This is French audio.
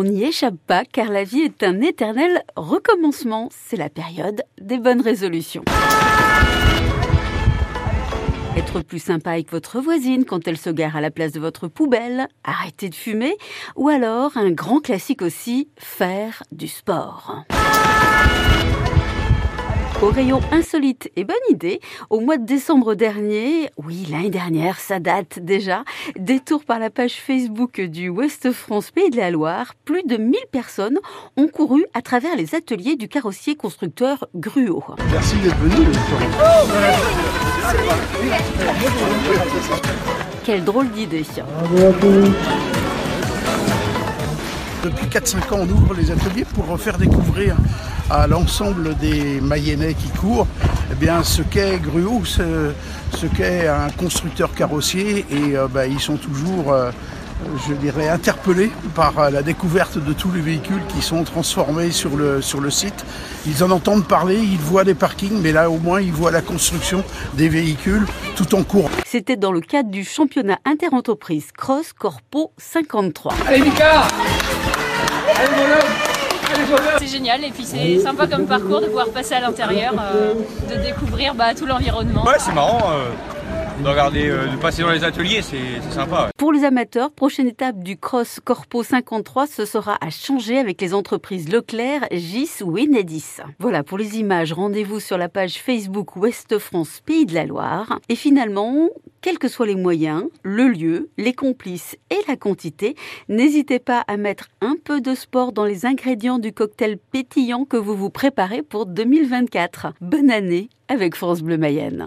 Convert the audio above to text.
On n'y échappe pas car la vie est un éternel recommencement. C'est la période des bonnes résolutions. Être plus sympa avec votre voisine quand elle se gare à la place de votre poubelle, arrêter de fumer, ou alors un grand classique aussi, faire du sport. Au rayon insolite et bonne idée, au mois de décembre dernier, oui l'année dernière, ça date déjà, détour par la page Facebook du Ouest France Pays de la Loire, plus de 1000 personnes ont couru à travers les ateliers du carrossier constructeur Gruau. Merci d'être venu. Quelle drôle d'idée. Depuis 4-5 ans, on ouvre les ateliers pour faire découvrir à l'ensemble des Mayennais qui courent eh bien, ce qu'est Gruau, ce, ce qu'est un constructeur carrossier et euh, bah, ils sont toujours euh, je dirais, interpellés par euh, la découverte de tous les véhicules qui sont transformés sur le, sur le site. Ils en entendent parler, ils voient les parkings, mais là au moins ils voient la construction des véhicules tout en cours. C'était dans le cadre du championnat interentreprise Cross Corpo 53. Allez Mika c'est génial et puis c'est sympa comme parcours de pouvoir passer à l'intérieur, euh, de découvrir bah, tout l'environnement. Ouais, c'est marrant. Euh, de regarder, euh, de passer dans les ateliers, c'est sympa. Pour les amateurs, prochaine étape du Cross Corpo 53, ce sera à changer avec les entreprises Leclerc, GIS ou Enedis. Voilà, pour les images, rendez-vous sur la page Facebook Ouest France Pays de la Loire. Et finalement, quels que soient les moyens, le lieu, les complices et la quantité, n'hésitez pas à mettre un peu de sport dans les ingrédients du cocktail pétillant que vous vous préparez pour 2024. Bonne année avec France Bleu Mayenne.